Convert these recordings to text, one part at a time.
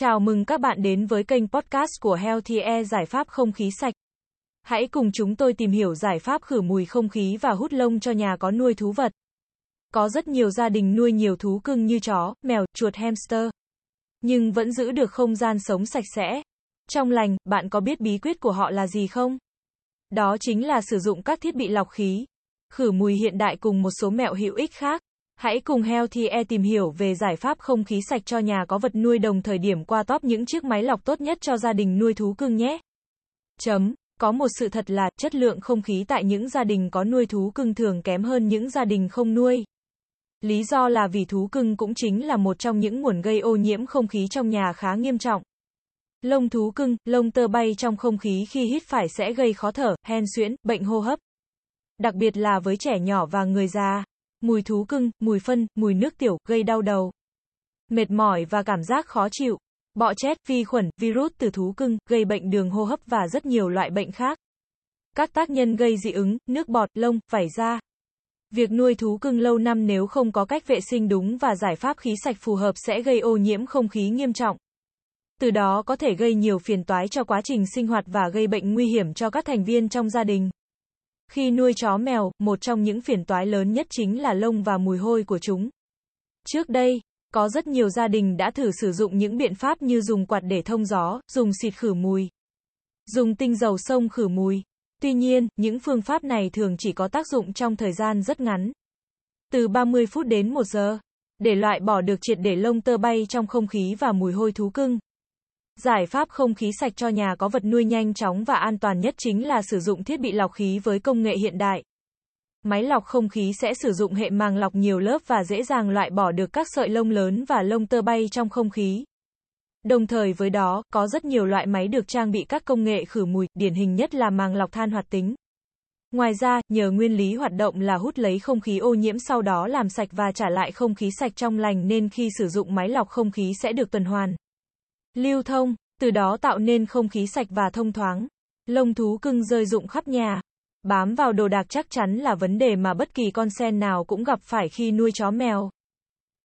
Chào mừng các bạn đến với kênh podcast của Healthy Air giải pháp không khí sạch. Hãy cùng chúng tôi tìm hiểu giải pháp khử mùi không khí và hút lông cho nhà có nuôi thú vật. Có rất nhiều gia đình nuôi nhiều thú cưng như chó, mèo, chuột hamster. Nhưng vẫn giữ được không gian sống sạch sẽ. Trong lành, bạn có biết bí quyết của họ là gì không? Đó chính là sử dụng các thiết bị lọc khí, khử mùi hiện đại cùng một số mẹo hữu ích khác. Hãy cùng Healthy Air tìm hiểu về giải pháp không khí sạch cho nhà có vật nuôi đồng thời điểm qua top những chiếc máy lọc tốt nhất cho gia đình nuôi thú cưng nhé. Chấm. Có một sự thật là, chất lượng không khí tại những gia đình có nuôi thú cưng thường kém hơn những gia đình không nuôi. Lý do là vì thú cưng cũng chính là một trong những nguồn gây ô nhiễm không khí trong nhà khá nghiêm trọng. Lông thú cưng, lông tơ bay trong không khí khi hít phải sẽ gây khó thở, hen suyễn, bệnh hô hấp. Đặc biệt là với trẻ nhỏ và người già. Mùi thú cưng, mùi phân, mùi nước tiểu, gây đau đầu. Mệt mỏi và cảm giác khó chịu. Bọ chết, vi khuẩn, virus từ thú cưng, gây bệnh đường hô hấp và rất nhiều loại bệnh khác. Các tác nhân gây dị ứng, nước bọt, lông, vảy da. Việc nuôi thú cưng lâu năm nếu không có cách vệ sinh đúng và giải pháp khí sạch phù hợp sẽ gây ô nhiễm không khí nghiêm trọng. Từ đó có thể gây nhiều phiền toái cho quá trình sinh hoạt và gây bệnh nguy hiểm cho các thành viên trong gia đình. Khi nuôi chó mèo, một trong những phiền toái lớn nhất chính là lông và mùi hôi của chúng. Trước đây, có rất nhiều gia đình đã thử sử dụng những biện pháp như dùng quạt để thông gió, dùng xịt khử mùi, dùng tinh dầu sông khử mùi. Tuy nhiên, những phương pháp này thường chỉ có tác dụng trong thời gian rất ngắn. Từ 30 phút đến 1 giờ. Để loại bỏ được triệt để lông tơ bay trong không khí và mùi hôi thú cưng. Giải pháp không khí sạch cho nhà có vật nuôi nhanh chóng và an toàn nhất chính là sử dụng thiết bị lọc khí với công nghệ hiện đại. Máy lọc không khí sẽ sử dụng hệ màng lọc nhiều lớp và dễ dàng loại bỏ được các sợi lông lớn và lông tơ bay trong không khí. Đồng thời với đó, có rất nhiều loại máy được trang bị các công nghệ khử mùi, điển hình nhất là màng lọc than hoạt tính. Ngoài ra, nhờ nguyên lý hoạt động là hút lấy không khí ô nhiễm sau đó làm sạch và trả lại không khí sạch trong lành nên khi sử dụng máy lọc không khí sẽ được tuần hoàn lưu thông, từ đó tạo nên không khí sạch và thông thoáng. Lông thú cưng rơi rụng khắp nhà. Bám vào đồ đạc chắc chắn là vấn đề mà bất kỳ con sen nào cũng gặp phải khi nuôi chó mèo.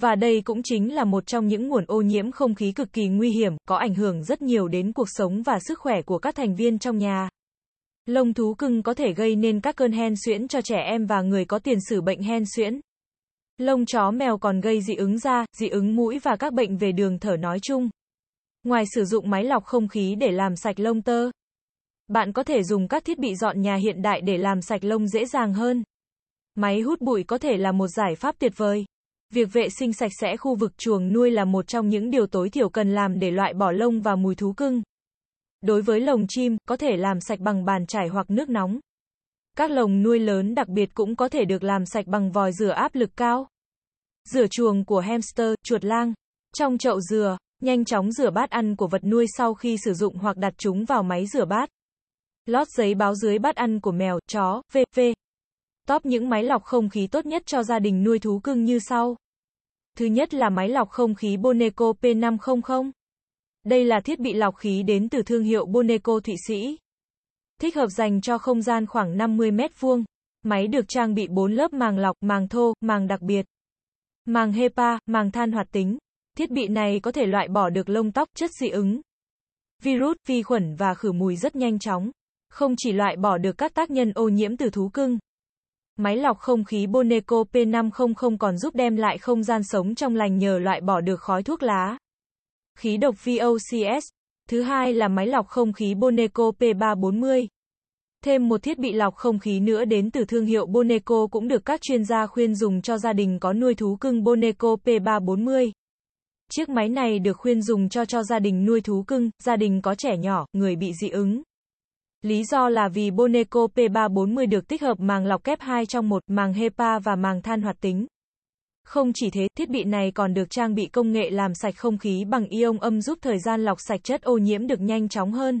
Và đây cũng chính là một trong những nguồn ô nhiễm không khí cực kỳ nguy hiểm, có ảnh hưởng rất nhiều đến cuộc sống và sức khỏe của các thành viên trong nhà. Lông thú cưng có thể gây nên các cơn hen suyễn cho trẻ em và người có tiền sử bệnh hen suyễn. Lông chó mèo còn gây dị ứng da, dị ứng mũi và các bệnh về đường thở nói chung. Ngoài sử dụng máy lọc không khí để làm sạch lông tơ, bạn có thể dùng các thiết bị dọn nhà hiện đại để làm sạch lông dễ dàng hơn. Máy hút bụi có thể là một giải pháp tuyệt vời. Việc vệ sinh sạch sẽ khu vực chuồng nuôi là một trong những điều tối thiểu cần làm để loại bỏ lông và mùi thú cưng. Đối với lồng chim, có thể làm sạch bằng bàn chải hoặc nước nóng. Các lồng nuôi lớn đặc biệt cũng có thể được làm sạch bằng vòi rửa áp lực cao. Rửa chuồng của hamster, chuột lang. Trong chậu dừa, Nhanh chóng rửa bát ăn của vật nuôi sau khi sử dụng hoặc đặt chúng vào máy rửa bát. Lót giấy báo dưới bát ăn của mèo, chó, v.v. Top những máy lọc không khí tốt nhất cho gia đình nuôi thú cưng như sau. Thứ nhất là máy lọc không khí Boneco P500. Đây là thiết bị lọc khí đến từ thương hiệu Boneco Thụy Sĩ. Thích hợp dành cho không gian khoảng 50 mét vuông. Máy được trang bị 4 lớp màng lọc, màng thô, màng đặc biệt. Màng HEPA, màng than hoạt tính, Thiết bị này có thể loại bỏ được lông tóc, chất dị ứng, virus, vi khuẩn và khử mùi rất nhanh chóng. Không chỉ loại bỏ được các tác nhân ô nhiễm từ thú cưng. Máy lọc không khí Boneco P500 còn giúp đem lại không gian sống trong lành nhờ loại bỏ được khói thuốc lá. Khí độc VOCs. Thứ hai là máy lọc không khí Boneco P340. Thêm một thiết bị lọc không khí nữa đến từ thương hiệu Boneco cũng được các chuyên gia khuyên dùng cho gia đình có nuôi thú cưng Boneco P340. Chiếc máy này được khuyên dùng cho cho gia đình nuôi thú cưng, gia đình có trẻ nhỏ, người bị dị ứng. Lý do là vì Boneco P340 được tích hợp màng lọc kép 2 trong một, màng HEPA và màng than hoạt tính. Không chỉ thế, thiết bị này còn được trang bị công nghệ làm sạch không khí bằng ion âm giúp thời gian lọc sạch chất ô nhiễm được nhanh chóng hơn.